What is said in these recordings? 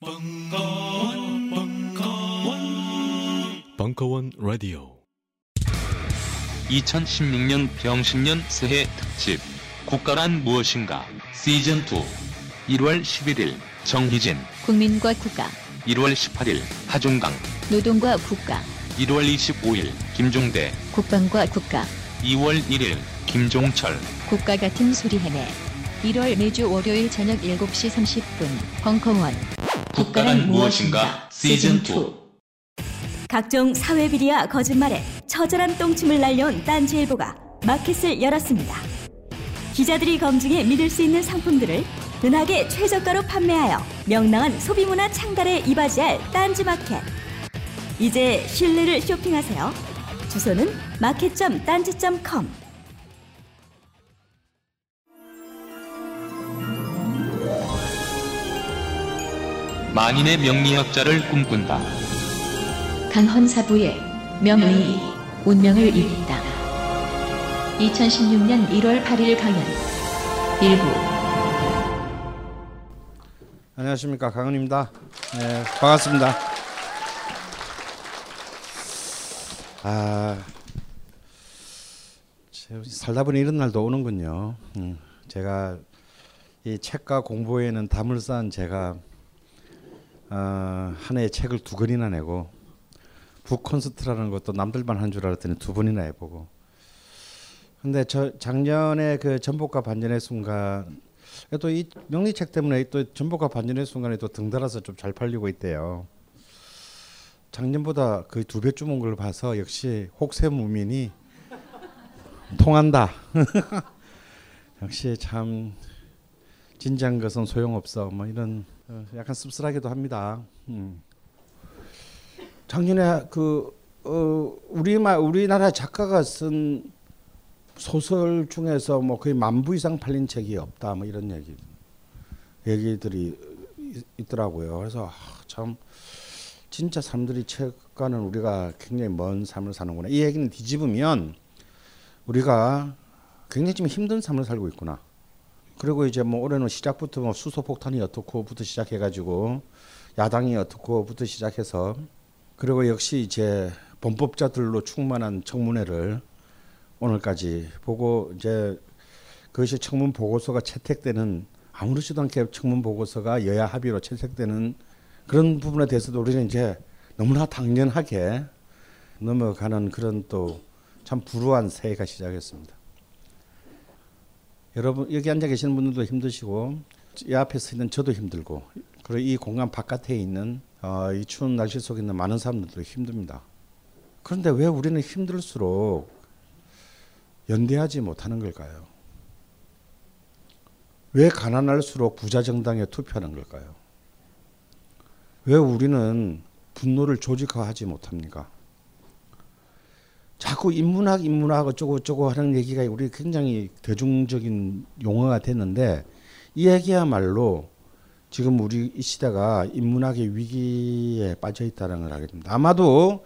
벙커원, 벙커원, 벙커원 라디오. 2016년 병신년 새해 특집. 국가란 무엇인가? 시즌 2 1월 11일 정희진. 국민과 국가, 1월 18일 하중강. 노동과 국가, 1월 25일 김종대. 국방과 국가, 2월 1일 김종철. 국가 같은 소리 해내. 1월 매주 월요일 저녁 7시 30분 벙커원 국가란 무엇인가 시즌 2 각종 사회 비리와 거짓말에 처절한 똥침을 날려온 딴지일보가 마켓을 열었습니다. 기자들이 검증해 믿을 수 있는 상품들을 은하계 최저가로 판매하여 명랑한 소비문화 창달에 이바지할 딴지 마켓. 이제 신뢰를 쇼핑하세요. 주소는 마켓.딴지.com. 만인의 명리학자를 꿈꾼다 강헌사부의 명의 운명을 읽다 2016년 1월 8일 강연 일부 안녕하십니까 강은입니다. 네, 반갑습니다. 아, 제- 살다 보니 이런 날도 오는군요. 음, 제가 이 책과 공부에는 담을 쌓은 제가 어, 한 해에 책을 두 권이나 내고 북 콘서트라는 것도 남들만 한 줄 알았더니 두 번이나 해보고. 근데 저 작년에 그 전복과 반전의 순간 또 이 명리책 때문에 또 전복과 반전의 순간에 또 등달아서 좀 잘 팔리고 있대요. 작년보다 거의 두배 주문 걸 봐서 역시 혹세무민이 통한다. 역시 참 진지한 것은 소용없어. 뭐 이런 어, 약간 씁쓸하기도 합니다. 음. 작년에 그 어, 우리말 우리나라 작가가 쓴 소설 중에서 뭐 거의 만부 이상 팔린 책이 없다 뭐 이런 얘기 얘기들이 있- 있더라고요. 그래서 아, 참 진짜 사람들이 책과는 우리가 굉장히 먼 삶을 사는구나. 이 얘기는 뒤집으면 우리가 굉장히 좀 힘든 삶을 살고 있구나. 그리고 이제 뭐 올해는 시작부터 뭐 수소 폭탄이 어떻고부터 시작해가지고 야당이 어떻고부터 시작해서 그리고 역시 이제 범법자들로 충만한 청문회를 오늘까지 보고 이제 그것이 청문 보고서가 채택되는 아무렇지도 않게 청문 보고서가 여야 합의로 채택되는 그런 부분에 대해서도 우리는 이제 너무나 당연하게 넘어가는 그런 또 참 불우한 새해가 시작했습니다. 여러분 여기 앉아 계시는 분들도 힘드시고 이 앞에 서 있는 저도 힘들고 그리고 이 공간 바깥에 있는 어, 이 추운 날씨 속에 있는 많은 사람들도 힘듭니다. 그런데 왜 우리는 힘들수록 연대하지 못하는 걸까요? 왜 가난할수록 부자 정당에 투표하는 걸까요? 왜 우리는 분노를 조직화하지 못합니까? 자꾸 인문학, 인문학 어쩌고 어쩌고 하는 얘기가 우리 굉장히 대중적인 용어가 됐는데 이 얘기야말로 지금 우리 이 시대가 인문학의 위기에 빠져 있다는 걸 알게 됩니다. 아마도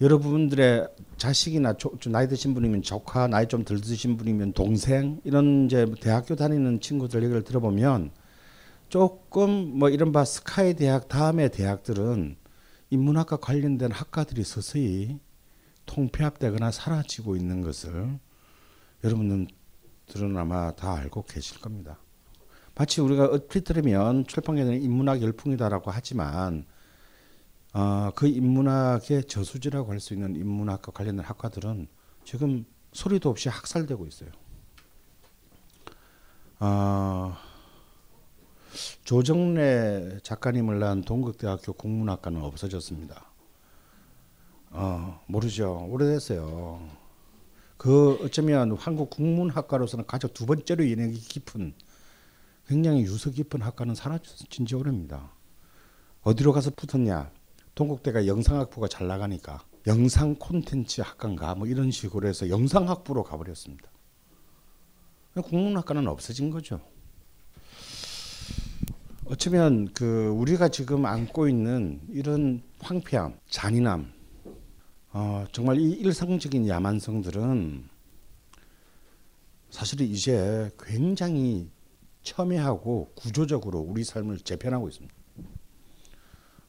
여러분들의 자식이나 조, 좀 나이 드신 분이면 조카, 나이 좀 덜 드신 분이면 동생 이런 이제 대학교 다니는 친구들 얘기를 들어보면 조금 뭐 이른바 스카이 대학 다음의 대학들은 인문학과 관련된 학과들이 서서히 통폐합되거나 사라지고 있는 것을 여러분들은 아마 다 알고 계실 겁니다. 마치 우리가 얼핏 들으면 출판계는 인문학 열풍이다라고 하지만 어, 그 인문학의 저수지라고 할 수 있는 인문학과 관련된 학과들은 지금 소리도 없이 학살되고 있어요. 어, 조정래 작가님을 낳은 동국대학교 국문학과는 없어졌습니다. 어, 모르죠. 오래됐어요. 그 어쩌면 한국 국문학과로서는 가장 두 번째로 인연이 깊은 굉장히 유서 깊은 학과는 사라진 지 오래입니다. 어디로 가서 붙었냐? 동국대가 영상학부가 잘 나가니까 영상 콘텐츠 학과인가 뭐 이런 식으로 해서 영상학부로 가버렸습니다. 국문학과는 없어진 거죠. 어쩌면 그 우리가 지금 안고 있는 이런 황폐함, 잔인함, 어, 정말 이 일상적인 야만성들은 사실 이제 굉장히 첨예하고 구조적으로 우리 삶을 재편하고 있습니다.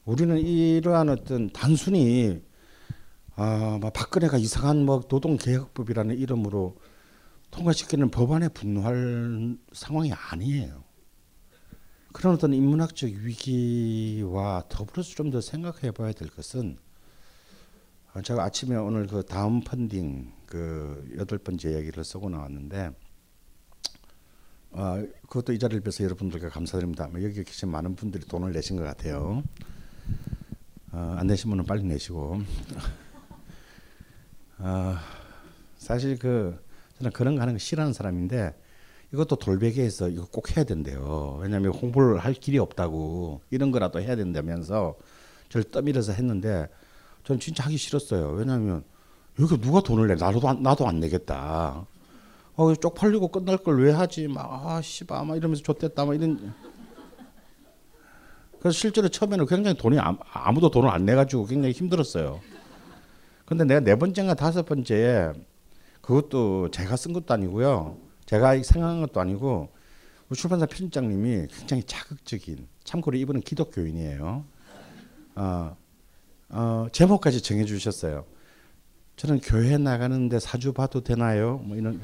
우리는 이러한 어떤 단순히 아, 막 박근혜가 이상한 뭐 노동개혁법이라는 이름으로 통과시키는 법안에 분노할 상황이 아니에요. 그런 어떤 인문학적 위기와 더불어서 좀 더 생각해 봐야 될 것은 어, 제가 아침에 오늘 그 다음 펀딩 그 여덟 번째 얘기를 쓰고 나왔는데 어, 그것도 이 자리를 빌어서 여러분들께 감사드립니다. 뭐 여기 계신 많은 분들이 돈을 내신 것 같아요. 어, 안 내신 분은 빨리 내시고. 어, 사실 그 저는 그런 거 하는 거 싫어하는 사람인데 이것도 돌베개에서 이거 꼭 해야 된대요. 왜냐하면 홍보를 할 길이 없다고 이런 거라도 해야 된다면서 저를 떠밀어서 했는데 저는 진짜 하기 싫었어요. 왜냐하면 여기 누가 돈을 내? 나도 안, 나도 안 내겠다. 어, 쪽팔리고 끝날 걸 왜 하지? 막, 아, 씨발, 막 이러면서 좆됐다, 막 이런. 그래서 실제로 처음에는 굉장히 돈이 아무, 도 돈을 안 내가지고 굉장히 힘들었어요. 근데 내가 네 번째인가 다섯 번째에 그것도 제가 쓴 것도 아니고요. 제가 생각한 것도 아니고 출판사 편집장님이 굉장히 자극적인 참고로 이분은 기독교인이에요. 어, 어, 제목까지 정해주셨어요. 저는 교회 나가는데 사주 봐도 되나요? 뭐 이런.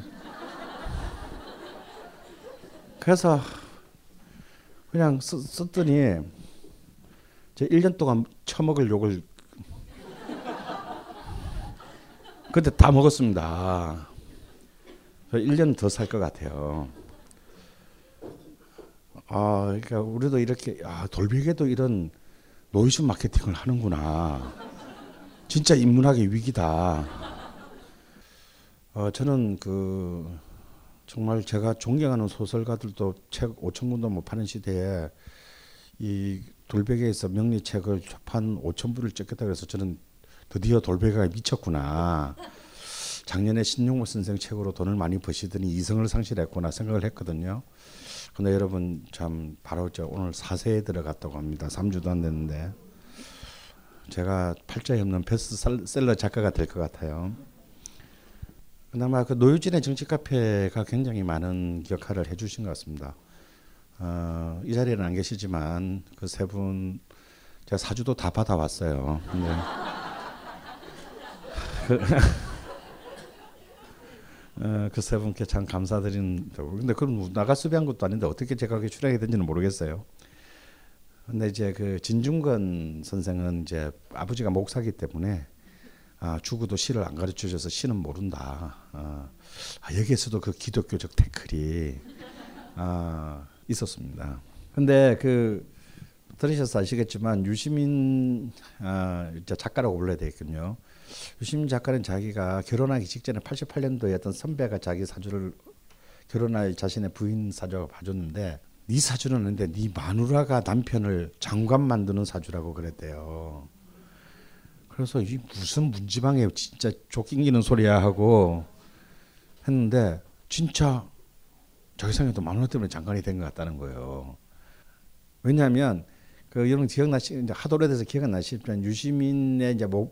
그래서 그냥 쓰, 썼더니 제 1년 동안 처먹을 욕을 그때 다 먹었습니다. 1년 더 살 것 같아요. 아, 그러니까 우리도 이렇게 아, 돌베개도 이런 노이즈 마케팅을 하는구나. 진짜 인문학의 위기다. 어, 저는 그 정말 제가 존경하는 소설가들도 책 5천 권도 못 파는 시대에 이 돌베개에서 명리책을 한 5천 부를 찍겠다 그래서 저는 드디어 돌베개가 미쳤구나. 작년에 신용모 선생 책으로 돈을 많이 버시더니 이성을 상실했구나 생각을 했거든요. 근데 여러분 참 바로 저 오늘 사세에 들어갔다고 합니다. 3주도 안 됐는데 제가 팔자에 없는 베스트셀러 작가가 될 것 같아요. 그나마 그 노유진의 정치 카페가 굉장히 많은 역할을 해주신 것 같습니다. 어, 이 자리에는 안 계시지만 그 세 분 제가 사주도 다 받아왔어요. 근데 그 어, 그 세 분께 참 감사드린다고. 근데 그럼 나가 수비한 것도 아닌데 어떻게 제가 그렇게 출연하게 된지는 모르겠어요. 근데 이제 그 진중건 선생은 이제 아버지가 목사기 때문에 아, 죽어도 시를 안 가르쳐 줘서 시는 모른다. 아, 아, 여기에서도 그 기독교적 태클이 아, 있었습니다. 근데 그 들으셔서 아시겠지만 유시민 아, 작가라고 불러야 되겠군요. 유시민 작가는 자기가 결혼하기 직전에 88년도에 어떤 선배가 자기 사주를 결혼할 자신의 부인 사주가 봐줬는데 네 사주는 근데 네 마누라가 남편을 장관 만드는 사주라고 그랬대요. 그래서 이 무슨 문지방에 진짜 족낑기는 소리야 하고 했는데 진짜 자기 생각도 마누라 때문에 장관이 된 것 같다는 거예요. 왜냐하면 그 여러분 기억나시 이제 하도 오래돼서 기억 안 나시지만 유시민의 이제 어,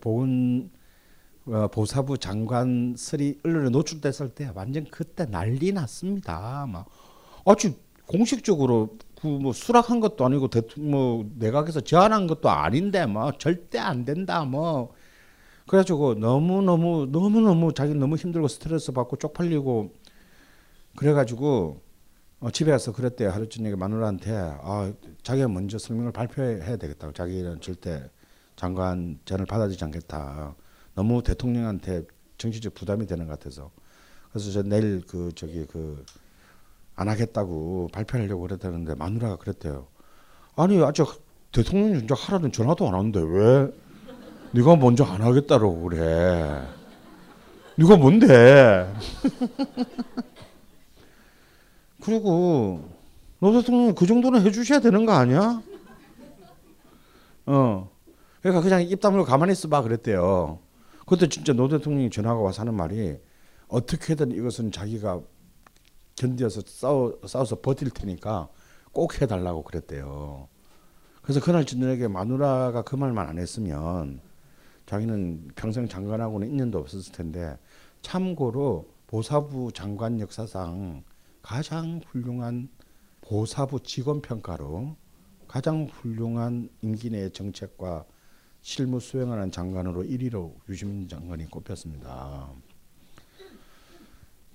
보사부 장관설이 언론에 노출됐을 때 완전 그때 난리 났습니다. 막. 아주 공식적으로 그뭐 수락한 것도 아니고 대통령 뭐 내각에서 제안한 것도 아닌데 뭐 절대 안 된다 뭐. 그래가지고 너무 너무 너무 너무 자기 너무 힘들고 스트레스 받고 쪽팔리고 그래가지고 어, 집에 가서 그랬대요. 하루 저녁에 마누라한테 아 자기가 먼저 성명을 발표해야 되겠다고. 자기는 절대 장관 전을 받아주지 않겠다 너무 대통령한테 정치적 부담이 되는 것 같아서 그래서 저 내일 그 저기 그 안 하겠다고 발표하려고 그랬다는데 마누라가 그랬대요. 아니 아직 대통령이 이제 하라는 전화도 안 하는데 왜 네가 먼저 안 하겠다고 그래? 네가 뭔데? 그리고 노 대통령 그 정도는 해주셔야 되는 거 아니야? 어. 그러니까 그냥 입 다물고 가만히 있어봐 그랬대요. 그때 진짜 노 대통령이 전화가 와서 하는 말이 어떻게든 이것은 자기가 견디어서 싸워, 싸워서 버틸 테니까 꼭 해달라고 그랬대요. 그래서 그날 저녁에 마누라가 그 말만 안 했으면 자기는 평생 장관하고는 인연도 없었을 텐데 참고로 보사부 장관 역사상 가장 훌륭한 보사부 직원 평가로 가장 훌륭한 임기 내 정책과 실무 수행하는 장관으로 1위로 유시민 장관이 꼽혔습니다.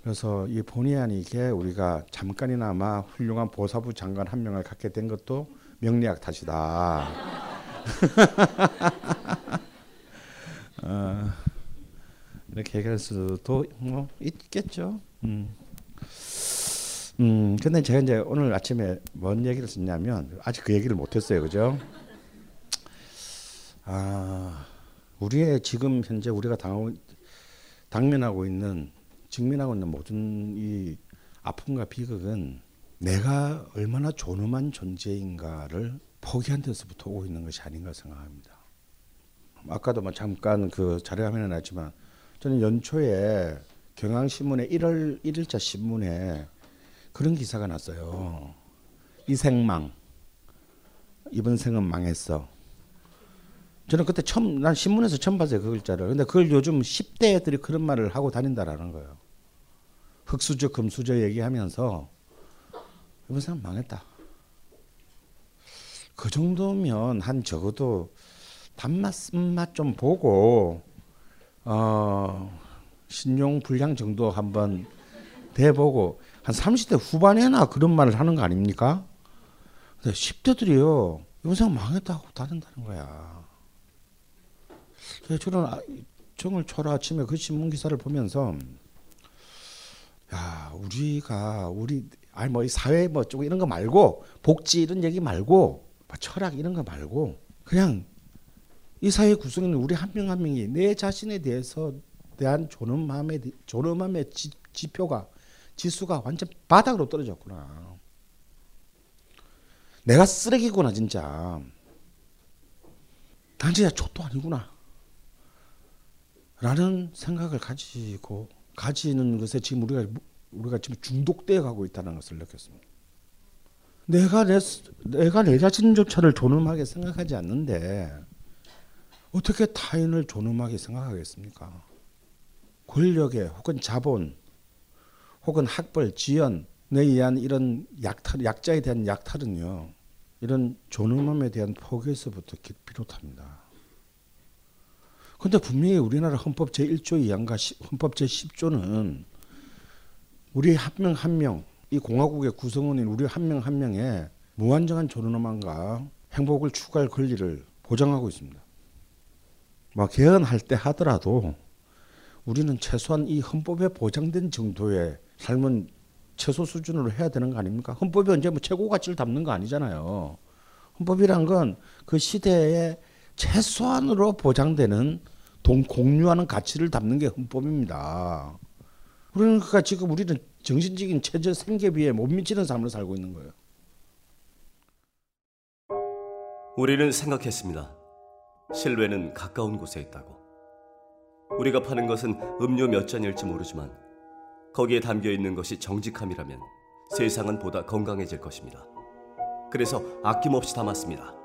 그래서 이 본의 아니게 우리가 잠깐이나마 훌륭한 보사부 장관 한 명을 갖게 된 것도 명리학 탓이다. 어, 이렇게 얘기할 수도 뭐 있겠죠. 음. 음, 근데 제가 이제 오늘 아침에 뭔 얘기를 썼냐면 아직 그 얘기를 못했어요, 그죠? 아, 우리의 지금 현재 우리가 당, 당면하고 있는 직면하고 있는 모든 이 아픔과 비극은 내가 얼마나 존엄한 존재인가를 포기한 데서부터 오고 있는 것이 아닌가 생각합니다. 아까도 뭐 잠깐 그 자료 화면에 나왔지만 저는 연초에 경향신문의 1월 1일자 신문에 그런 기사가 났어요. 이 생망. 이번 생은 망했어. 저는 그때 처음 난 신문에서 처음 봤어요 그 글자를. 근데 그걸 요즘 10대 애들이 그런 말을 하고 다닌다라는 거예요. 흑수저 금수저 얘기하면서 이번 생은 망했다. 그 정도면 한 적어도 단맛 쓴맛 좀 보고 어 신용 불량 정도 한번 대보고 한 30대 후반에나 그런 말을 하는 거 아닙니까? 근데 10대들이요. 영상 망했다고 다른다는 거야. 저는 아, 정을 초라 아침에 그 신문 기사를 보면서 야 우리가 우리 아니 뭐 사회 뭐쪽 이런 거 말고 복지 이런 얘기 말고 뭐 철학 이런 거 말고 그냥 이 사회 있는 우리 한명한 명이 내 자신에 대해서 대한 존엄함의 존엄함의 지, 지표가 지수가 완전 바닥으로 떨어졌구나. 내가 쓰레기구나 진짜. 난 진짜 족도 아니구나. 라는 생각을 가지고 가지는 것에 지금 우리가 우리가 지금 중독되어 가고 있다는 것을 느꼈습니다. 내가 내 내가 내 자신조차를 존엄하게 생각하지 않는데 어떻게 타인을 존엄하게 생각하겠습니까? 권력에 혹은 자본 혹은 학벌, 지연 에 의한 이런 약탈, 약자에 대한 약탈은요, 이런 존엄함에 대한 포기에서부터 비롯합니다. 근데 분명히 우리나라 헌법 제1조 2항과 헌법 제10조는 우리 한 명 한 명, 이 공화국의 구성원인 우리 한 명 한 명의 무한정한 존엄함과 행복을 추구할 권리를 보장하고 있습니다. 뭐 개헌할 때 하더라도 우리는 최소한 이 헌법에 보장된 정도의 삶은 최소 수준으로 해야 되는 거 아닙니까? 헌법이 언제 뭐 최고 가치를 담는 거 아니잖아요. 헌법이란 건 그 시대에 최소한으로 보장되는 동 공유하는 가치를 담는 게 헌법입니다. 그러니까 지금 우리는 정신적인 최저 생계비에 못 미치는 삶을 살고 있는 거예요. 우리는 생각했습니다. 실외는 가까운 곳에 있다고. 우리가 파는 것은 음료 몇 잔일지 모르지만 거기에 담겨 있는 것이 정직함이라면 세상은 보다 건강해질 것입니다. 그래서 아낌없이 담았습니다.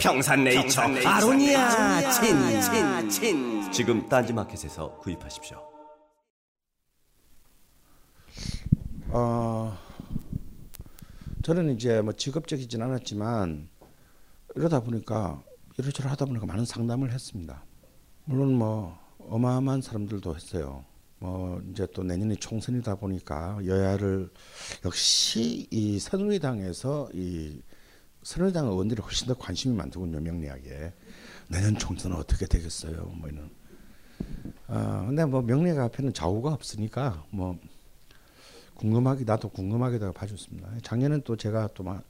평산네이처, 아로니아 친친친 지금 딴지마켓에서 구입하십시오. 어, 저는 이제 뭐 직업적이진 않았지만 이러다 보니까 이러저러 하다 보니까 많은 상담을 했습니다. 물론 뭐 어마어마한 사람들도 했어요. 뭐 이제 또 내년이 총선이다 보니까 여야를 역시 이 새누리당에서 이 새누리당 의원들이 훨씬 더 관심이 많더군요 명리학에. 내년 총선은 어떻게 되겠어요? 뭐 이런. 아 근데 뭐 명리학 앞에는 좌우가 없으니까 뭐 궁금하게 나도 궁금하게다가 봐줬습니다. 작년엔 또 제가 또 막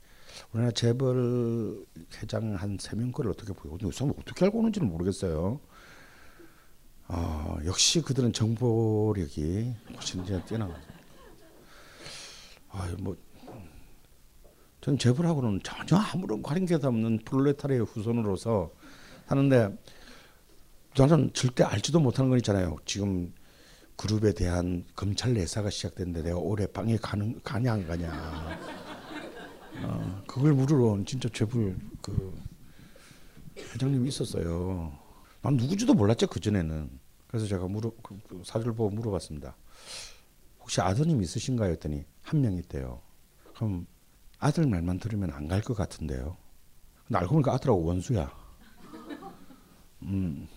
우리나라 재벌 회장 한 세 명 거를 어떻게 보고 근데 어떻게 알고 오는지는 모르겠어요. 어, 역시 그들은 정보력이 훨씬 이제 뛰어나가. 아, 뭐, 전 재벌하고는 전혀 아무런 관계도 없는 프롤레타리의 후손으로서 하는데 저는 절대 알지도 못하는 건 있잖아요. 지금 그룹에 대한 검찰 내사가 시작됐는데 내가 올해 방에 가는 가냐 안 가냐. 어, 그걸 물으러 진짜 재벌 그 회장님이 있었어요. 난 누구지도 몰랐죠 그 전에는. 그래서 제가 물어 그, 그 사주를 보고 물어봤습니다. 혹시 아드님 있으신가요? 했더니 한 명 있대요. 그럼 아들 말만 들으면 안 갈 것 같은데요. 근데 알고 보니까 아들하고 원수야. 음.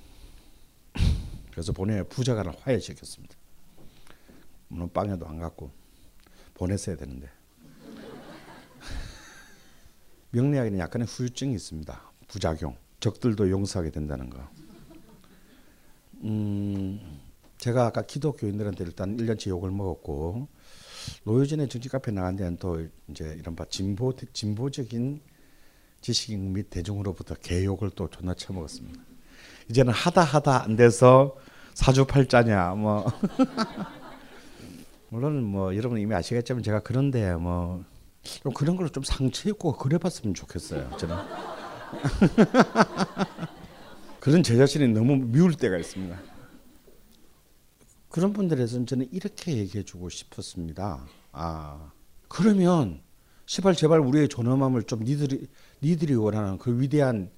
그래서 본인의 부자간을 화해시켰습니다. 물론 빵에도 안 갔고 보냈어야 되는데. 명리학에는 약간의 후유증이 있습니다. 부작용. 적들도 용서하게 된다는 거. 음, 제가 아까 기독교인들한테 일단 1년치 욕을 먹었고 노유진의 정치 카페 나간 데는 또 이제 이런 바 진보 진보적인 지식인 및 대중으로부터 개욕을 또 존나 쳐먹었습니다. 이제는 하다 하다 안 돼서 사주팔자냐 뭐 물론 뭐 여러분 이미 아시겠지만 제가 그런데 뭐 그런 걸로 좀 상처 입고 그래봤으면 좋겠어요 저는 그런 제 자신이 너무 미울 때가 있습니다. 그런 분들에서는 저는 이렇게 얘기해 주고 싶었습니다. 아 그러면 시발 제발 우리의 존엄함을 좀 니들이 니들이 원하는 그 위대한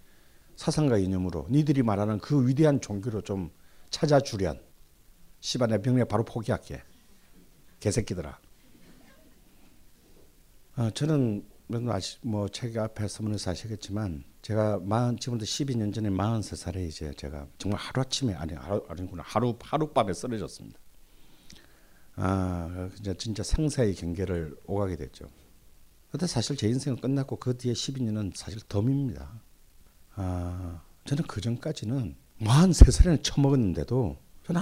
사상과 이념으로 니들이 말하는 그 위대한 종교로 좀 찾아주련. 시발 내 병례 바로 포기할게. 개새끼들아. 어, 저는 뭐책 앞에 서문에서 아시겠지만 제가 만 지금부터 12년 전에 43살에 이제 제가 정말 하루 아침에 아니 하루 아니구나 하루 하룻밤에 쓰러졌습니다. 아 이제 진짜 생사의 경계를 오가게 됐죠. 근데 사실 제 인생은 끝났고 그 뒤에 12년은 사실 덤입니다. 아 저는 그 전까지는 43살에 처먹었는데도 저는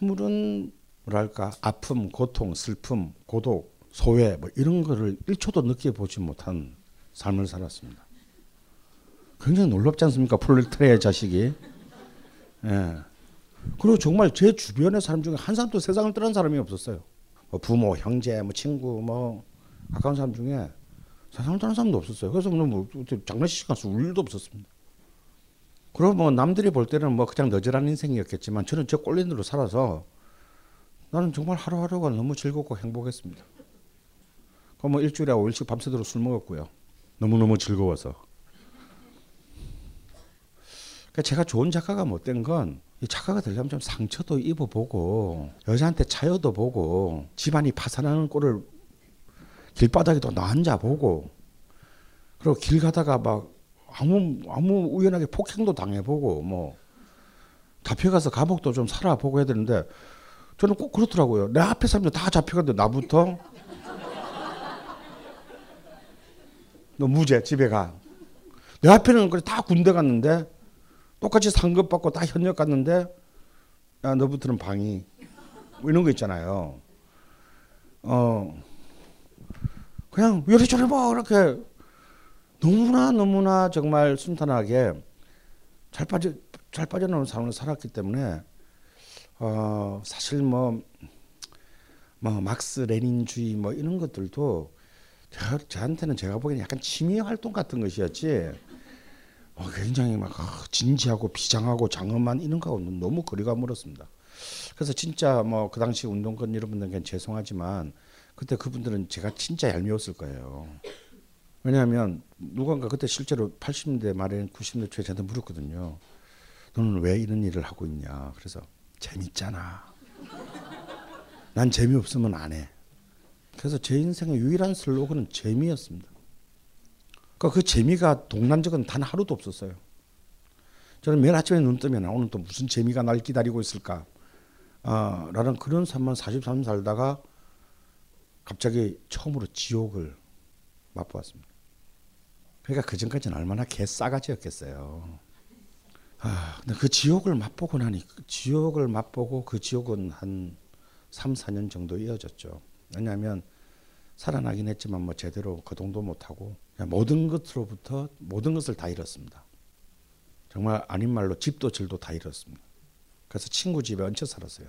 아무런 뭐랄까 아픔, 고통, 슬픔, 고독, 소외 뭐 이런 거를 1초도 느껴보지 못한 삶을 살았습니다. 굉장히 놀랍지 않습니까? 프롤레타리아의 자식이. 예. 그리고 정말 제 주변의 사람 중에 한 사람도 세상을 떠난 사람이 없었어요. 뭐 부모, 형제, 뭐 친구, 뭐 가까운 사람 중에 세상을 떠난 사람도 없었어요. 그래서 뭐 장례식 가서 울 일도 없었습니다. 그리고 뭐 남들이 볼 때는 뭐 그냥 너절한 인생이었겠지만 저는 제 꼴린으로 살아서 나는 정말 하루하루가 너무 즐겁고 행복했습니다. 그뭐 일주일에 5일씩 밤새도록 술 먹었고요. 너무너무 즐거워서. 그러니까 제가 좋은 작가가 못된 건 작가가 되려면 좀 상처도 입어보고 여자한테 차여도 보고 집안이 파산하는 꼴을 길바닥에도 나 앉아 보고 그리고 길 가다가 막 아무 아무 우연하게 폭행도 당해보고 뭐 잡혀가서 감옥도 좀 살아보고 해야 되는데 저는 꼭 그렇더라고요. 내 앞에 사람들 다 잡혀갔는데 나부터 너 무죄 집에 가. 내 앞에는 그래 다 군대 갔는데 똑같이 상급 받고 다 현역 갔는데 야 너부터는 방이 뭐 이런 거 있잖아요. 어 그냥 요리조리 뭐 이렇게 너무나 너무나 정말 순탄하게 잘 빠져 잘 빠져나오는 삶을 살았기 때문에 어 사실 뭐뭐 뭐 막스 레닌주의 뭐 이런 것들도 저, 저한테는 제가 보기에는 약간 취미 활동 같은 것이었지. 어, 굉장히 막 아, 진지하고 비장하고 장엄한 이런 거하고는 너무 거리가 멀었습니다. 그래서 진짜 뭐 그 당시 운동권 여러분들께 죄송하지만 그때 그분들은 제가 진짜 얄미웠을 거예요. 왜냐하면 누군가 그때 실제로 80년대 말에 90년대 초에 저한테 물었거든요. 너는 왜 이런 일을 하고 있냐? 그래서 재밌잖아. 난 재미없으면 안 해. 그래서 제 인생의 유일한 슬로건은 재미였습니다. 그러니까 그 재미가 동난 적은 단 하루도 없었어요. 저는 매일 아침에 눈 뜨면 오늘 또 무슨 재미가 날 기다리고 있을까? 어, 라는 그런 삶만 43년 살다가 갑자기 처음으로 지옥을 맛보았습니다. 그러니까 그 전까지는 얼마나 개싸가지였겠어요. 아, 근데 그 지옥을 맛보고 나니 그 지옥을 맛보고 그 지옥은 한 3, 4년 정도 이어졌죠. 왜냐하면 살아나긴 했지만 뭐 제대로 거동도 못하고 모든 것으로부터 모든 것을 다 잃었습니다. 정말 아닌 말로 집도 질도 다 잃었습니다. 그래서 친구 집에 얹혀 살았어요.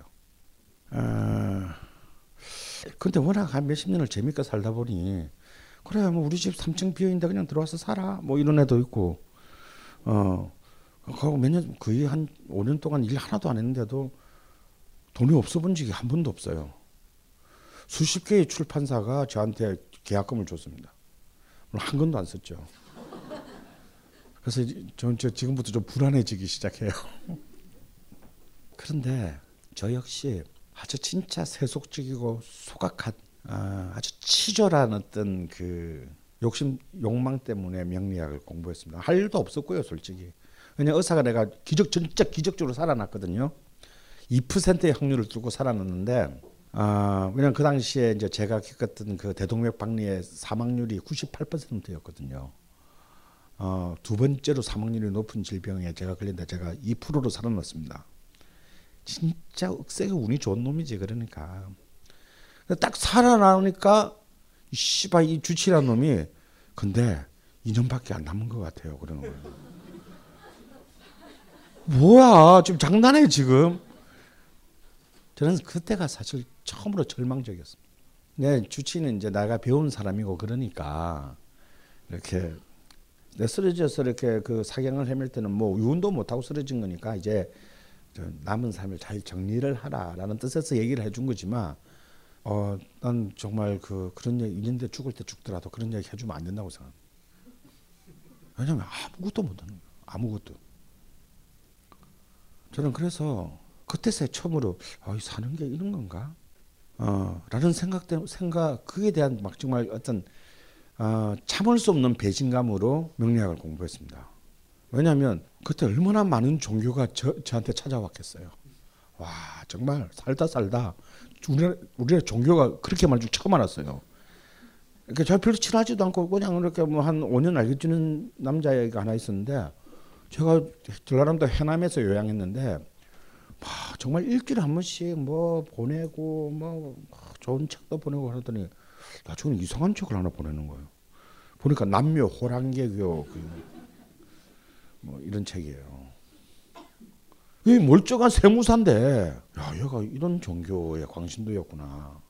아, 근데 워낙 한 몇십 년을 재밌게 살다 보니 그래 뭐 우리 집 3층 비어 있는데 그냥 들어와서 살아 뭐 이런 애도 있고 어 그리고 몇년 거의 한 5년 동안 일 하나도 안 했는데도 돈이 없어 본 적이 한 번도 없어요. 수십 개의 출판사가 저한테 계약금을 줬습니다. 한 건도 안 썼죠. 그래서 전 지금부터 좀 불안해지기 시작해요. 그런데 저 역시 아주 진짜 세속적이고 소각한 아, 주 치졸한 어떤 그 욕심 욕망 때문에 명리학을 공부했습니다. 할 일도 없었고요, 솔직히. 그냥 의사가 내가 기적 진짜 기적적으로 살아났거든요. 2%의 확률을 두고 살아났는데 아, 그냥 그 당시에 이제 제가 겪었던 그 대동맥 박리의 사망률이 98%였거든요. 어, 두 번째로 사망률이 높은 질병에 제가 걸린다 제가 2%로 살아났습니다. 진짜 억세게 운이 좋은 놈이지 그러니까. 딱 살아나오니까 이 씨발 이 주치라는 놈이 근데 2년밖에 안 남은 것 같아요 그러는 거예요. 뭐야 지금 장난해 지금? 저는 그때가 사실 처음으로 절망적이었습니다. 네, 주치는 이제 내가 배운 사람이고 그러니까 이렇게 내 쓰러져서 이렇게 그 사경을 헤맬 때는 뭐 유운도 못하고 쓰러진 거니까 이제 남은 삶을 잘 정리를 하라라는 뜻에서 얘기를 해준 거지만 어, 난 정말 그 그런 얘기 있는데 죽을 때 죽더라도 그런 얘기 해주면 안 된다고 생각합니다. 왜냐면 아무것도 못하는 거예요. 아무것도. 저는 그래서 그때서 처음으로 아, 사는 게 이런 건가? 어, 라는 생각 때문에 생각 그에 대한 막 정말 어떤 어, 참을 수 없는 배신감으로 명리학을 공부했습니다. 왜냐하면 그때 얼마나 많은 종교가 저, 저한테 찾아왔겠어요. 와 정말 살다 살다 우리나라, 우리나라 종교가 그렇게 말줄 처음 알았어요. 그러니까 저 별로 친하지도 않고 그냥 이렇게 뭐 한 5년 알려주는 남자애가 하나 있었는데 제가 전라남도 해남에서 요양했는데 와, 정말 일주일에 한 번씩 뭐 보내고 뭐 좋은 책도 보내고 하더니 나중에 이상한 책을 하나 보내는 거예요. 보니까 남묘 호랑개교 그뭐 이런 책이에요. 이 멀쩡한 세무사인데 야 얘가 이런 종교의 광신도였구나.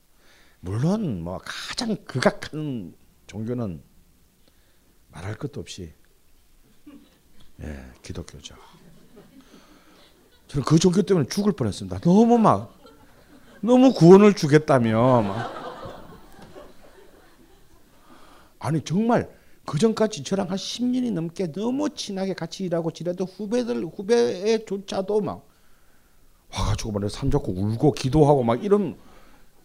물론 뭐 가장 극악한 종교는 말할 것도 없이 예 기독교죠. 저는 그 종교 때문에 죽을 뻔했습니다. 너무 막 너무 구원을 주겠다며 막. 아니 정말 그 전까지 저랑 한 10년이 넘게 너무 친하게 같이 일하고 지내던 후배들 후배조차도 막 와가지고 막 산잡고 울고 기도하고 막 이런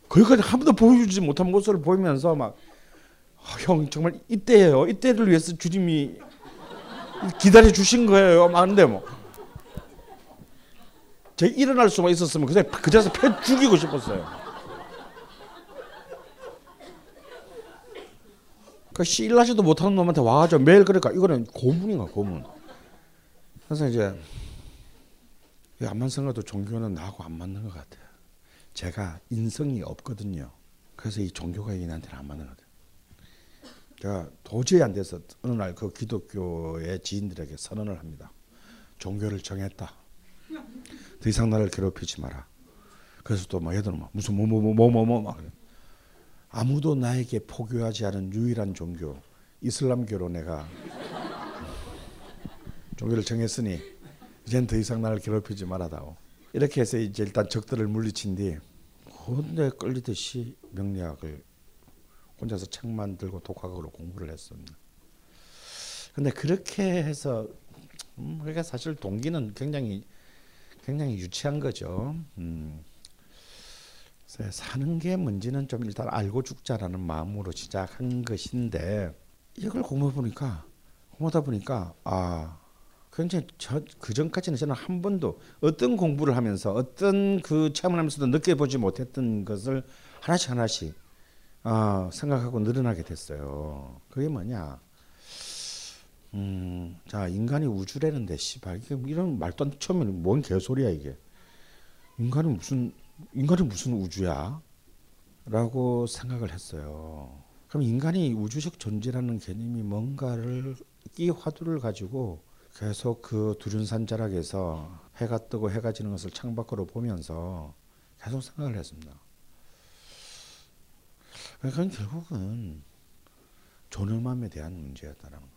거기까지 한 번도 보여주지 못한 모습을 보이면서 막형 아, 정말 이때예요 이때를 위해서 주님이 기다려 주신 거예요 막 하는데 뭐 제가 일어날 수만 있었으면 그냥 그 자리에서 패 죽이고 싶었어요. 그 일하지도 못하는 놈한테 와가지고 매일 그러니까 이거는 고문인가 고문. 그래서 이제 안만 생각도 종교는 나하고 안 맞는 것 같아요. 제가 인성이 없거든요. 그래서 이 종교가 얘한테는 안 맞는 것 같아요. 제가 도저히 안 돼서 어느 날 그 기독교의 지인들에게 선언을 합니다. 종교를 정했다. 더 이상 나를 괴롭히지 마라. 그래서 또 막 얘들은 막 무슨 뭐 뭐 뭐 뭐 뭐뭐 막 아무도 나에게 포교하지 않은 유일한 종교 이슬람교로 내가 종교를 정했으니 이젠 더 이상 나를 괴롭히지 말아다오. 이렇게 해서 이제 일단 적들을 물리친 뒤 혼내 끌리듯이 명리학을 혼자서 책만 들고 독학으로 공부를 했습니다. 근데 그렇게 해서 음, 그러니까 사실 동기는 굉장히 굉장히 유치한 거죠. 음. 사는 게 뭔지는 좀 일단 알고 죽자라는 마음으로 시작한 것인데 이걸 공부 보니까 공부하다 보니까 아 굉장히 그 전까지는 저는 한 번도 어떤 공부를 하면서 어떤 그 체험을 하면서도 느껴보지 못했던 것을 하나씩 하나씩 아, 생각하고 늘어나게 됐어요. 그게 뭐냐? 음, 자 인간이 우주라는데 씨발 이게 이런 말도 안 처음에 뭔 개소리야 이게 인간이 무슨 인간이 무슨 우주야? 라고 생각을 했어요. 그럼 인간이 우주적 존재라는 개념이 뭔가를 이 화두를 가지고 계속 그 두륜산 자락에서 해가 뜨고 해가 지는 것을 창밖으로 보면서 계속 생각을 했습니다. 그러니까 결국은 존엄함에 대한 문제였다는 거.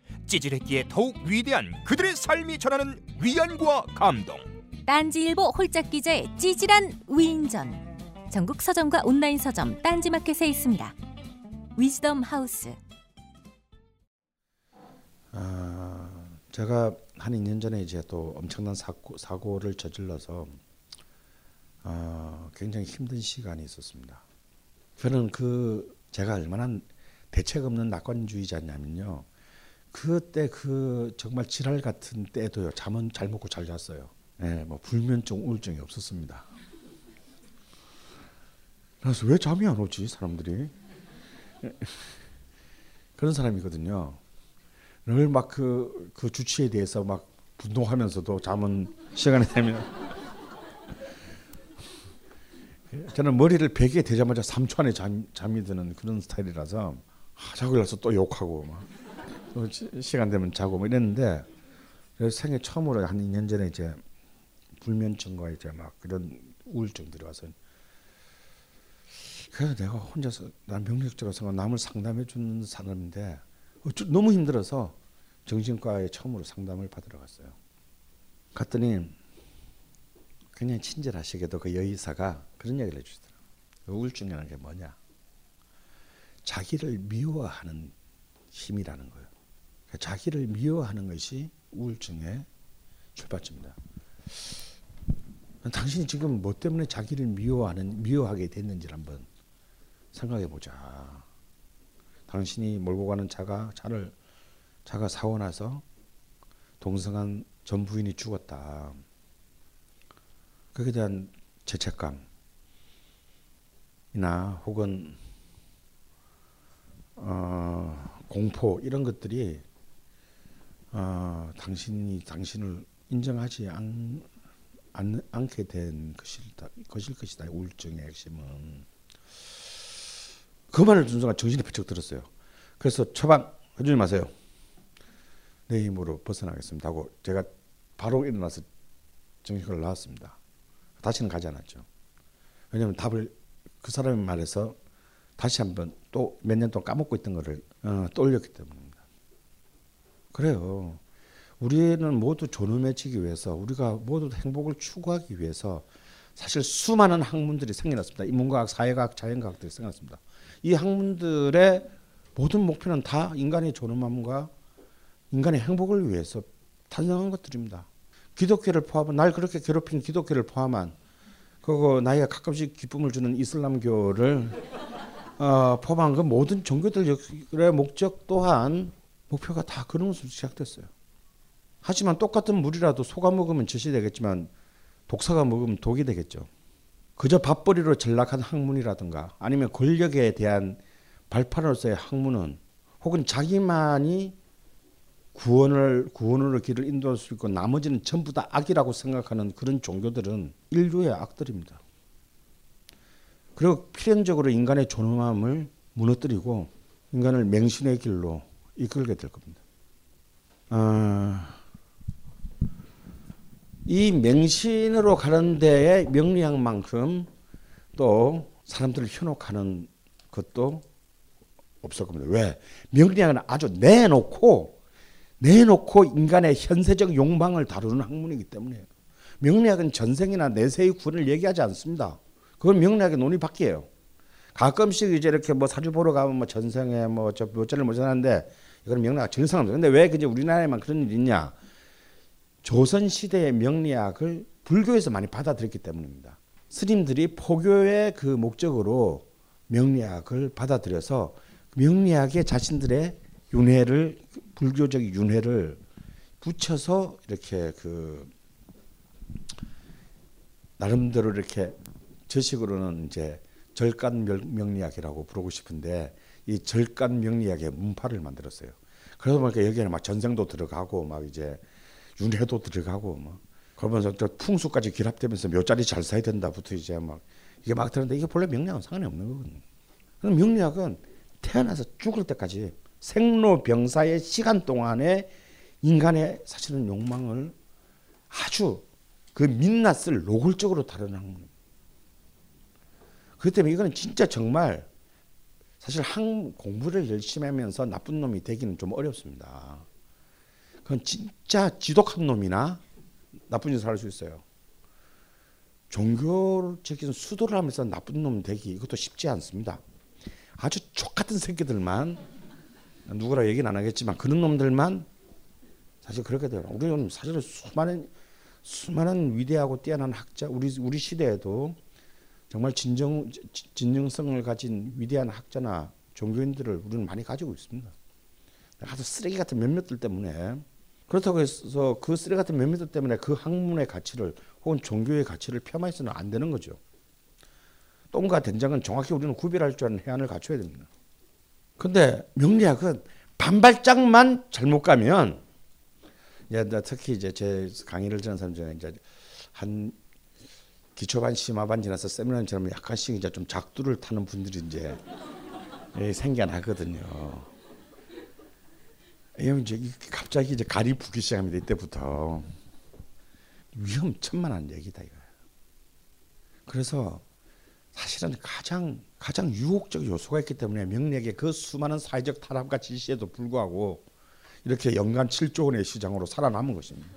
찌질했기에 더욱 위대한 그들의 삶이 전하는 위안과 감동 딴지일보 홀짝 기자의 찌질한 위인전. 전국 서점과 온라인 서점 딴지마켓에 있습니다. 위즈덤 하우스. 아, 제가 한 2년 전에 이제 또 엄청난 사고, 사고를 저질러서 어, 굉장히 힘든 시간이 있었습니다. 저는 그 제가 얼마나 대책 없는 낙관주의자냐면요. 그때 그 정말 지랄 같은 때도요. 잠은 잘 먹고 잘 잤어요. 네, 뭐 불면증, 우울증이 없었습니다. 그래서 왜 잠이 안 오지 사람들이? 그런 사람이거든요. 늘 막 그 그 주치에 대해서 막 분노하면서도 잠은 시간이 되면 저는 머리를 베개 대자마자 3초 안에 잠, 잠이 드는 그런 스타일이라서 아, 자고 일어나서 또 욕하고 막또 시간 되면 자고 뭐 이랬는데 생애 처음으로 한 2년 전에 이제 불면증과 이제 막 그런 우울증들이 와서 그래서 내가 혼자서 난 명력적으로 생각 남을 상담해 주는 사람인데 너무 힘들어서 정신과에 처음으로 상담을 받으러 갔어요. 갔더니 굉장히 친절하시게도 그 여의사가 그런 얘기를 해주시더라고요. 우울증이라는 게 뭐냐? 자기를 미워하는 힘이라는 거예요. 자기를 미워하는 것이 우울증의 출발점입니다. 당신이 지금 뭐 때문에 자기를 미워하는 미워하게 됐는지를 한번 생각해 보자. 당신이 몰고 가는 차가 차를 차가 사고 나서 동성한 전 부인이 죽었다. 거기에 대한 죄책감이나 혹은 어, 공포 이런 것들이 어, 당신이 당신을 인정하지 않, 않, 않게 된 것일, 것이다. 우울증의 핵심은 그 말을 듣는 순간 정신이 번쩍 들었어요. 그래서 처방 해주지 마세요. 내 힘으로 벗어나겠습니다 하고 제가 바로 일어나서 정신과를 나왔습니다. 다시는 가지 않았죠. 왜냐하면 답을 그 사람의 말에서 다시 한번 또 몇 년 동안 까먹고 있던 것을 어, 떠올렸기 때문입니다. 그래요. 우리는 모두 존엄해지기 위해서 우리가 모두 행복을 추구하기 위해서 사실 수많은 학문들이 생겨났습니다. 인문과학, 사회과학, 자연과학들이 생겨났습니다. 이 학문들의 모든 목표는 다 인간의 존엄함과 인간의 행복을 위해서 탄생한 것들입니다. 기독교를 포함한 날 그렇게 괴롭힌 기독교를 포함한 그거 나이가 가끔씩 기쁨을 주는 이슬람교를 어, 포함한 그 모든 종교들의 목적 또한 목표가 다 그런 것으로 시작됐어요. 하지만 똑같은 물이라도 소가 먹으면 젖이 되겠지만 독사가 먹으면 독이 되겠죠. 그저 밥벌이로 전락한 학문이라든가 아니면 권력에 대한 발판으로서의 학문은 혹은 자기만이 구원을 구원으로 길을 인도할 수 있고 나머지는 전부 다 악이라고 생각하는 그런 종교들은 인류의 악들입니다. 그리고 필연적으로 인간의 존엄함을 무너뜨리고 인간을 맹신의 길로 이끌게 될 겁니다. 아, 이 맹신으로 가는 데에 명리학 만큼 또 사람들을 현혹하는 것도 없을 겁니다. 왜? 명리학은 아주 내놓고 내놓고 인간의 현세적 욕망을 다루는 학문이기 때문에 명리학은 전생이나 내세의 구원을 얘기하지 않습니다. 그건 명리학의 논의 밖이에요. 가끔씩 이제 이렇게 뭐 사주 보러 가면 뭐 전생에 뭐저 몇자를 못 하는데 이건 명리학 상관없어요. 근데 왜 그제 우리나라에만 그런 일이 있냐? 조선 시대의 명리학을 불교에서 많이 받아들였기 때문입니다. 스님들이 포교의 그 목적으로 명리학을 받아들여서 명리학에 자신들의 윤회를 불교적 윤회를 붙여서 이렇게 그 나름대로 이렇게 저식으로는 이제 절간 명리학이라고 부르고 싶은데 이 절간 명리학의 문파를 만들었어요. 그러다 보니까 여기에는 막 전생도 들어가고 막 이제 윤회도 들어가고 뭐 그러면서 또 풍수까지 결합되면서 몇 자리 잘 사야 된다부터 이제 막 이게 막 들었는데 이게 본래 명리학은 상관이 없는 거거든요. 그럼 명리학은 태어나서 죽을 때까지 생로병사의 시간 동안에 인간의 사실은 욕망을 아주 그 민낯을 노골적으로 다루는 학문. 그렇기 때문에 이거는 진짜 정말 사실 한 공부를 열심히 하면서 나쁜 놈이 되기는 좀 어렵습니다. 그건 진짜 지독한 놈이나 나쁜 짓을 할 수 있어요. 종교적인 수도를 하면서 나쁜 놈 되기 이것도 쉽지 않습니다. 아주 족 같은 새끼들만 누구라 얘기는 안 하겠지만 그런 놈들만 사실 그렇게 돼요. 우리는 사실 수많은 수많은 위대하고 뛰어난 학자 우리 우리 시대에도 정말 진정 진정성을 가진 위대한 학자나 종교인들을 우리는 많이 가지고 있습니다. 아주 쓰레기 같은 몇몇들 때문에 그렇다고 해서 그 쓰레기 같은 몇몇들 때문에 그 학문의 가치를 혹은 종교의 가치를 폄하해서는 안 되는 거죠. 똥과 된장은 정확히 우리는 구별할 줄 아는 해안을 갖춰야 됩니다. 근데 명리학은 반발짝만 잘못 가면 이제 특히 이제 제 강의를 듣는 사람 중에 이제 한 기초반 심화반 지나서 세미나처럼 약간씩 이제 좀 작두를 타는 분들이 이제 생겨나거든요. 이제 갑자기 이제 가리 부기 시작합니다. 이때부터 위험천만한 얘기다 이거. 그래서 사실은 가장 가장 유혹적 요소가 있기 때문에 명리학의 그 수많은 사회적 탄압과 질시에도 불구하고 이렇게 연간 7조 원의 시장으로 살아남은 것입니다.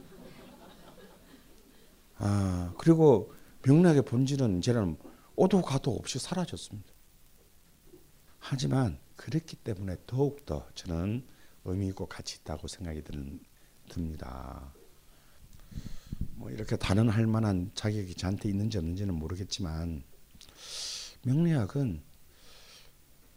아 그리고 명락의 본질은 이제는 오도 가도 없이 사라졌습니다. 하지만 그랬기 때문에 더욱더 저는 의미 있고 가치 있다고 생각이 듭니다. 뭐 이렇게 단언할 만한 자격이 저한테 있는지 없는지는 모르겠지만 명리학은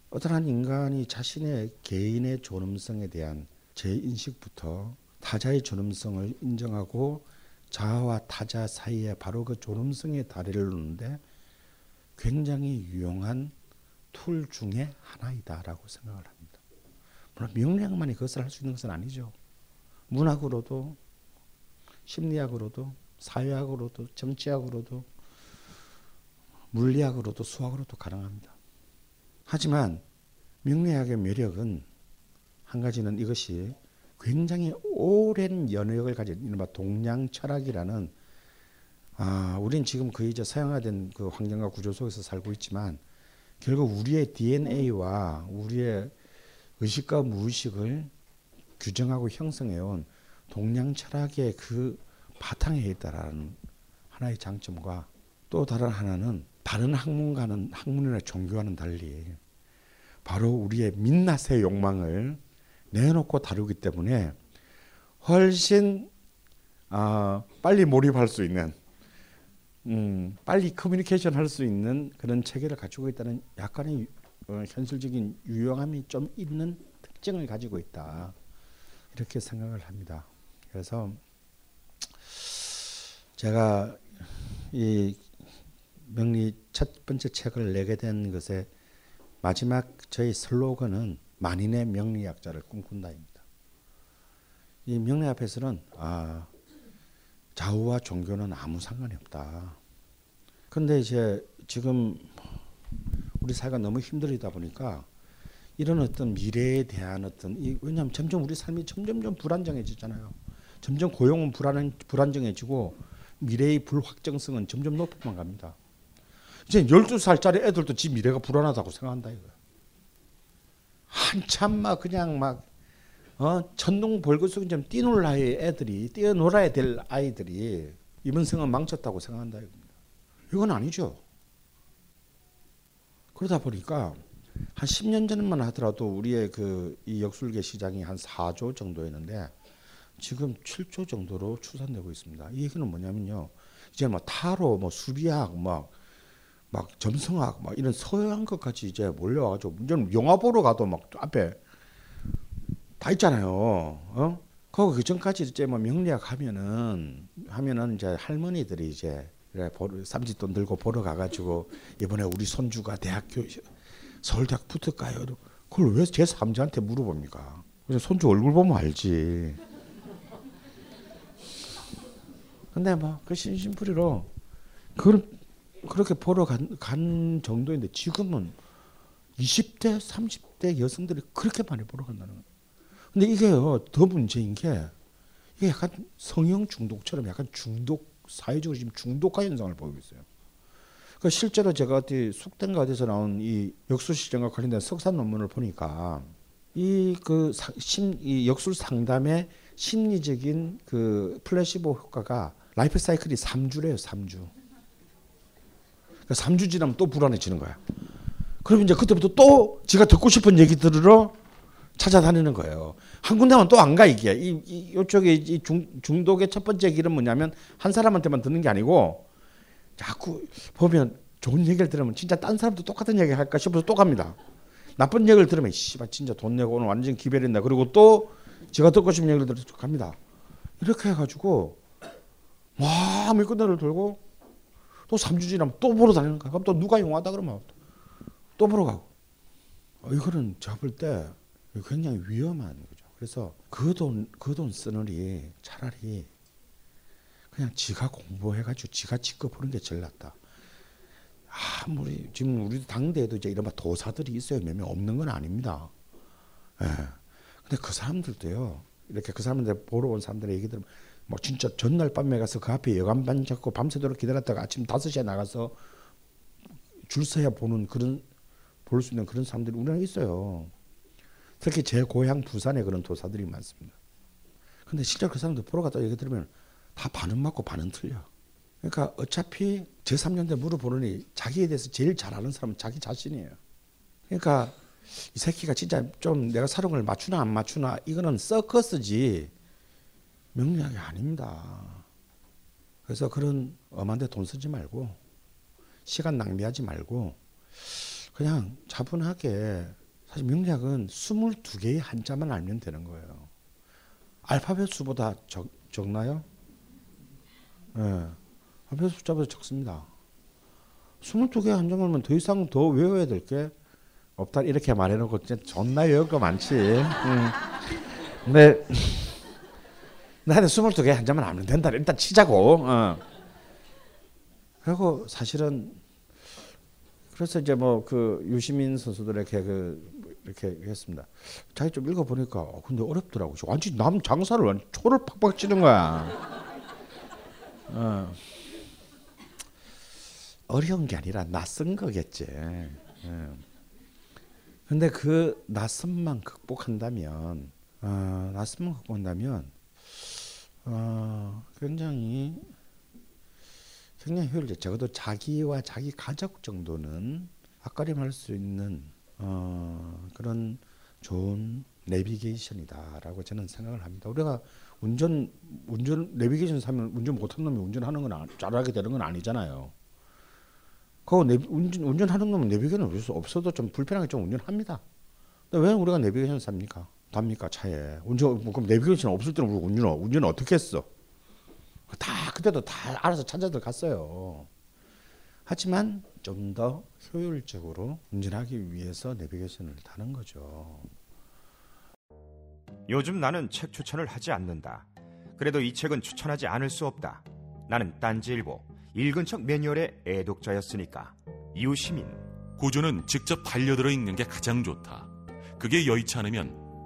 어떠한 인간이 자신의 개인의 존엄성에 대한 제 인식부터 타자의 존엄성을 인정하고 자아와 타자 사이에 바로 그 존엄성의 다리를 놓는데 굉장히 유용한 툴 중에 하나이다라고 생각을 합니다. 물론 명리학만이 그것을 할 수 있는 것은 아니죠. 문학으로도 심리학으로도 사회학으로도 정치학으로도 물리학으로도 수학으로도 가능합니다. 하지만 명리학의 매력은 한 가지는 이것이 굉장히 오랜 연역을 가진 이른바 동양 철학이라는 아, 우린 지금 거의 이제 서양화된 그 환경과 구조 속에서 살고 있지만 결국 우리의 DNA와 우리의 의식과 무의식을 규정하고 형성해온 동양 철학의 그 바탕에 있다라는 하나의 장점과 또 다른 하나는 다른 학문과는 학문이나 종교와는 달리 바로 우리의 민낯의 욕망을 내놓고 다루기 때문에 훨씬 어, 빨리 몰입할 수 있는 음, 빨리 커뮤니케이션 할 수 있는 그런 체계를 가지고 있다는 약간의 어, 현실적인 유용함이 좀 있는 특징을 가지고 있다 이렇게 생각을 합니다. 그래서 제가 이 명리 첫 번째 책을 내게 된 것의 마지막 저희 슬로건은 만인의 명리학자를 꿈꾼다입니다. 이 명리 앞에서는 아 좌우와 종교는 아무 상관이 없다. 근데 이제 지금 우리 사회가 너무 힘들다 보니까 이런 어떤 미래에 대한 어떤 이 왜냐하면 점점 우리 삶이 점점점 불안정해지잖아요. 점점 고용은 불안 불안정해지고 미래의 불확정성은 점점 높아만 갑니다. 이제 12살짜리 애들도 지 미래가 불안하다고 생각한다 이거. 한참 막 그냥 막 어, 천둥 벌거숭이 좀 뛰놀 나이 애들이 뛰어놀아야 될 아이들이 이번 생은 망쳤다고 생각한다 이겁니다. 이건 아니죠. 그러다 보니까 한 10년 전만 하더라도 우리의 그 이 역술계 시장이 한 4조 정도였는데 지금 7조 정도로 추산되고 있습니다. 이 얘기는 뭐냐면요. 이제 뭐 타로, 뭐 수리학, 막, 막 점성학, 막 이런 서양 것까지 이제 몰려와가지고, 이제는 영화 보러 가도 막 앞에 다 있잖아요. 어? 거기 그 전까지 이제 뭐 명리학 하면은, 하면은 이제 할머니들이 이제 그래, 삼짓돈 들고 보러 가가지고, 이번에 우리 손주가 대학교, 서울대학 붙을까요? 그걸 왜 제 삼자한테 물어봅니까? 그냥 손주 얼굴 보면 알지. 근데 뭐그 심심풀이로 그 그렇게 보러 간, 간 정도인데 지금은 20대, 30대 여성들이 그렇게 많이 보러 간다는 거예요. 근데 이게요, 더 문제인 게 이게 약간 성형 중독처럼 약간 중독, 사회적으로 지금 중독화 현상을 보이고 있어요. 그 실제로 제가 어디 숙대인가 어디서 나온 이 역술 시정과 관련된 석사 논문을 보니까 이그이 역술 상담의 심리적인 그 플라시보 효과가 라이프 사이클이 3주래요, 3주. 그러니까 3주 지나면 또 불안해지는 거야. 그럼 이제 그때부터 또 지가 듣고 싶은 얘기 들으러 찾아다니는 거예요. 한 군데만 또 안 가 이게. 이, 이 요쪽에 이 중, 중독의 첫 번째 길은 뭐냐면 한 사람한테만 듣는 게 아니고 자꾸 보면 좋은 얘기를 들으면 진짜 딴 사람도 똑같은 얘기 할까 싶어서 또 갑니다. 나쁜 얘기를 들으면 씨발 진짜 돈 내고 오늘 완전 기별했네. 그리고 또 제가 듣고 싶은 얘기를 들어서 갑니다. 이렇게 해가지고 와 밀끈대를 들고 또 3주 지나면 또 보러 다니는 거야. 그럼 또 누가 용하다 그러면 또 보러 가고. 어, 이거는 잡을 때 굉장히 위험한 거죠. 그래서 그 돈, 그 돈 쓰느니 차라리 그냥 지가 공부해가지고 지가 직접 보는 게 제일 낫다. 아무리 지금 우리 당대에도 이제 이런 도사들이 있어요. 몇명 없는 건 아닙니다. 예. 근데 그 사람들도요. 이렇게 그 사람들 보러 온 사람들의 얘기 들으면 뭐 진짜 전날 밤에 가서 그 앞에 여관반 잡고 밤새도록 기다렸다가 아침 5시에 나가서 줄 서야 보는 그런 볼 수 있는 그런 사람들이 우리나라에 있어요. 특히 제 고향 부산에 그런 도사들이 많습니다. 근데 실제 그 사람들 보러 갔다 얘기 들으면 다 반은 맞고 반은 틀려. 그러니까 어차피 제3년대 물어보느니 자기에 대해서 제일 잘 아는 사람은 자기 자신이에요. 그러니까 이 새끼가 진짜 좀 내가 사령을 맞추나 안 맞추나 이거는 서커스지 명리학이 아닙니다. 그래서 그런 엄한 데 돈 쓰지 말고 시간 낭비하지 말고 그냥 차분하게 사실 명리학은 22개의 한자만 알면 되는 거예요. 알파벳 수보다 적, 적나요? 예. 네. 알파벳 숫자보다 적습니다. 22개 한자만 알면 더 이상 더 외워야 될 게 없다. 이렇게 말해놓고 존나 외울 거 많지. 음. 근데 나한테 22개 한자만 알면 된다. 일단 치자고. 어. 그리고 사실은 그래서 이제 뭐 그 유시민 선수들에게 그 이렇게 했습니다. 자기 좀 읽어 보니까 어, 근데 어렵더라고. 완전 남 장사를 완전 초를 팍팍 치는 거야. 어. 어려운 게 아니라 낯선 거겠지. 예. 근데 그 낯선만 극복한다면, 어, 낯선만 극복한다면, 어, 굉장히 굉장히 효율적. 적어도 자기와 자기 가족 정도는 앞가림할 수 있는 어, 그런 좋은 내비게이션이다라고 저는 생각을 합니다. 우리가 운전 운전 내비게이션 사면 운전 못하는 놈이 운전하는 건 잘하게 되는 건 아니잖아요. 그 운전 운전하는 놈은 내비게이션 없어 없어도 좀 불편하게 좀 운전합니다. 근데 왜 우리가 내비게이션 삽니까? 답니까 차에 운전 뭐 그럼 내비게이션 없을 때는 우리 운전 운전 어떻게 했어? 다 그때도 다 알아서 찾아들 갔어요. 하지만 좀 더 효율적으로 운전하기 위해서 내비게이션을 타는 거죠. 요즘 나는 책 추천을 하지 않는다. 그래도 이 책은 추천하지 않을 수 없다. 나는 딴지일보 읽은 척 매뉴얼의 애독자였으니까. 이웃 시민 고전은 직접 반려들어 읽는 게 가장 좋다. 그게 여의치 않으면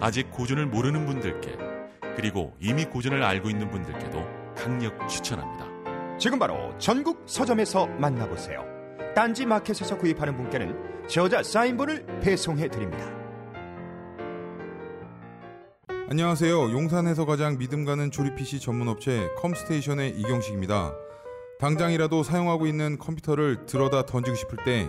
아직 고전을 모르는 분들께 그리고 이미 고전을 알고 있는 분들께도 강력 추천합니다. 지금 바로 전국 서점에서 만나보세요. 딴지 마켓에서 구입하는 분께는 저자 사인본을 배송해 드립니다. 안녕하세요. 용산에서 가장 믿음 가는 조립 PC 전문 업체 컴스테이션의 이경식입니다. 당장이라도 사용하고 있는 컴퓨터를 들어다 던지고 싶을 때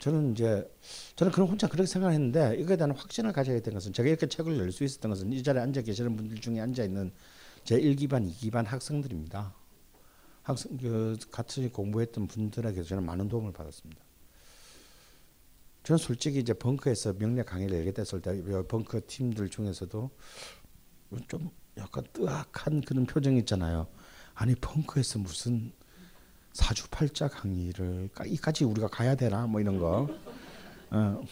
저는 이제 저는 그런 혼자 그렇게 생각했는데 이거에 대한 확신을 가져야 된 것은 제가 이렇게 책을 낼 수 있었던 것은 이 자리에 앉아 계시는 분들 중에 앉아 있는 제 1기반, 2기반 학생들입니다. 학생 그 같이 공부했던 분들에게 저는 많은 도움을 받았습니다. 저는 솔직히 이제 벙커에서 명례 강의를 열게 됐을 때 벙커 팀들 중에서도 좀 약간 뜨악한 그런 표정이 있잖아요. 아니 벙커에서 무슨 사주팔자 강의를 이까지 우리가 가야 되나 뭐 이런 거. 어.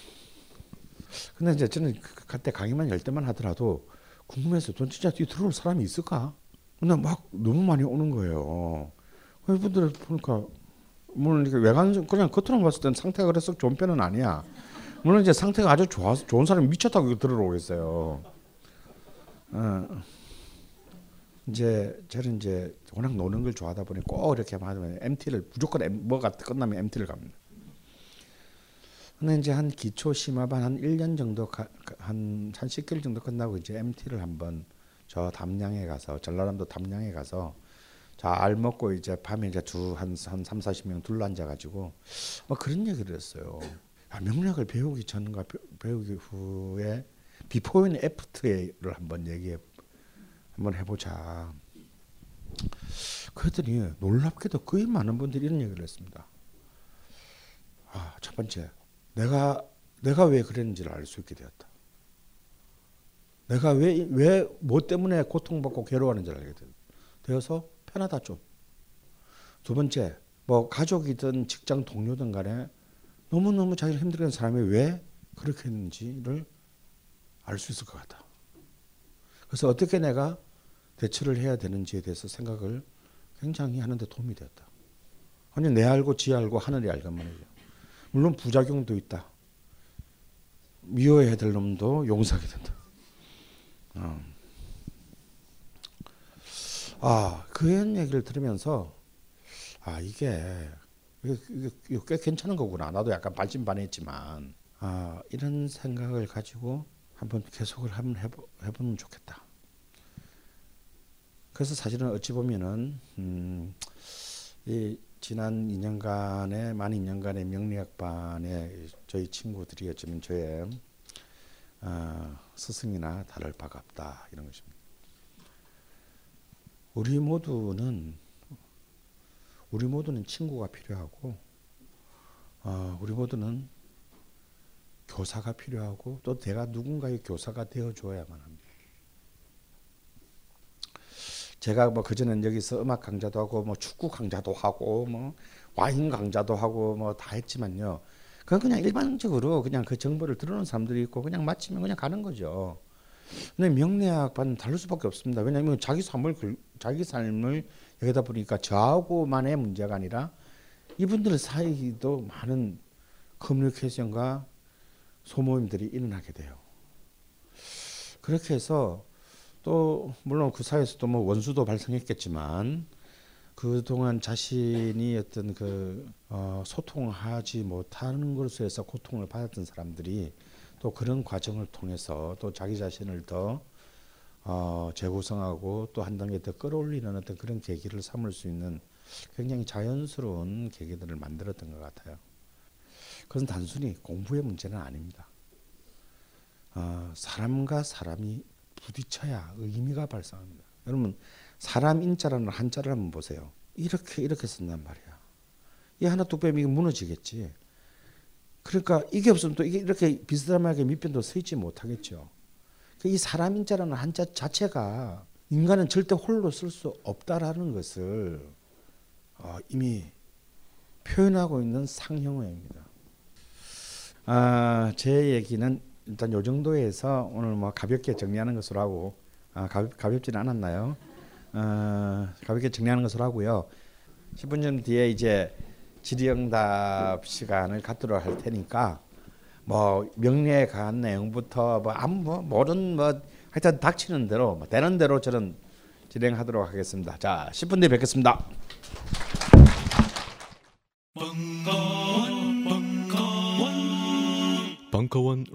근데 이제 저는 그, 그, 그때 강의만 열 때만 하더라도 궁금해서 돈 진짜 뒤 들어올 사람이 있을까? 근데 막 너무 많이 오는 거예요. 이분들 보니까 물론 이게 외관 그냥 겉으로 봤을 땐 상태가 그래서 좋은 편은 아니야. 물론 이제 상태가 아주 좋아서 좋은 사람이 미쳤다고 들어오겠어요. 어. 이제 저는 이제 워낙 노는 걸 좋아하다 보니 꼭 이렇게 하면 MT를 무조건 M, 뭐가 끝나면 MT를 갑니다. 근데 이제 한 기초 심화반 한 1년 정도 가, 한, 한 10개월 정도 끝나고 이제 MT를 한번 저 담양에 가서 전라남도 담양에 가서 잘 먹고 이제 밤에 이제 두한한 3, 40명 둘러앉아 가지고 뭐 그런 얘기를 했어요. 아, 명략을 배우기 전과 배우기 후에 before and after를 한번 얘기해 한번 해보자. 그랬더니 놀랍게도 거의 많은 분들이 이런 얘기를 했습니다. 아, 첫 번째, 내가 내가 왜 그랬는지를 알 수 있게 되었다. 내가 왜 왜 뭐 때문에 고통받고 괴로워하는지를 알게 되어서 편하다 좀. 두 번째, 뭐 가족이든 직장 동료든 간에 너무 너무 자기를 힘들게 하는 사람이 왜 그렇게 했는지를 알 수 있을 것 같다. 그래서 어떻게 내가 대처를 해야 되는지에 대해서 생각을 굉장히 하는데 도움이 되었다. 아니 내 알고 지 알고 하늘이 알건 말이죠. 물론 부작용도 있다. 미워해야 될 놈도 용서하게 된다. 어. 아 그런 얘기를 들으면서 아 이게 이게, 꽤 괜찮은 거구나. 나도 약간 반신반의했지만 아 이런 생각을 가지고 한번 계속을 한번 해보, 해보면 좋겠다. 그래서 사실은 어찌 보면은 음, 이 지난 2년간의 만 2년간의 명리학반에 저희 친구들이 어쩌면 저의 어, 스승이나 다를 바가 없다 이런 것입니다. 우리 모두는 우리 모두는 친구가 필요하고 어, 우리 모두는 교사가 필요하고 또 내가 누군가의 교사가 되어 줘야만 합니다. 제가 뭐 그전엔 여기서 음악 강좌도 하고 뭐 축구 강좌도 하고 뭐 와인 강좌도 하고 뭐 다 했지만요. 그건 그냥 일반적으로 그냥 그 정보를 들어오는 사람들이 있고 그냥 마치면 그냥 가는 거죠. 근데 명리학반은 다를 수밖에 없습니다. 왜냐하면 자기 삶을 자기 삶을 여기다 보니까 저하고만의 문제가 아니라 이분들 사이도 많은 커뮤니케이션과 소모임들이 일어나게 돼요. 그렇게 해서 또 물론 그 사이에서도 뭐 원수도 발생했겠지만 그 동안 자신이 어떤 그 어, 소통하지 못하는 것으로 해서 고통을 받았던 사람들이 또 그런 과정을 통해서 또 자기 자신을 더 어, 재구성하고 또 한 단계 더 끌어올리는 어떤 그런 계기를 삼을 수 있는 굉장히 자연스러운 계기들을 만들었던 것 같아요. 그것은 단순히 공부의 문제는 아닙니다. 어, 사람과 사람이 부딪혀야 의미가 발생합니다. 여러분 사람 인자라는 한자를 한번 보세요. 이렇게 이렇게 쓴단 말이야. 이 하나 뚝 빼면 이게 무너지겠지. 그러니까 이게 없으면 또 이게 이렇게 비스듬하게 밑변도 서 있지 못하겠죠. 그이 사람 인자라는 한자 자체가 인간은 절대 홀로 쓸 수 없다라는 것을 어, 이미 표현하고 있는 상형어입니다. 아, 제 얘기는 일단 요 정도에서 오늘 뭐 가볍게 정리하는 것으로 하고 아, 가볍, 가볍 지는 않았나요? 어, 가볍게 정리하는 것으로 하고요. 10분 전 뒤에 이제 질의응답 시간을 갖도록 할 테니까 뭐 명리에 관한 내용부터 뭐 아무 뭐 모든 뭐 하여튼 닥치는 대로 뭐 되는 대로 저는 진행하도록 하겠습니다. 자, 10분 뒤에 뵙겠습니다. 벙커원,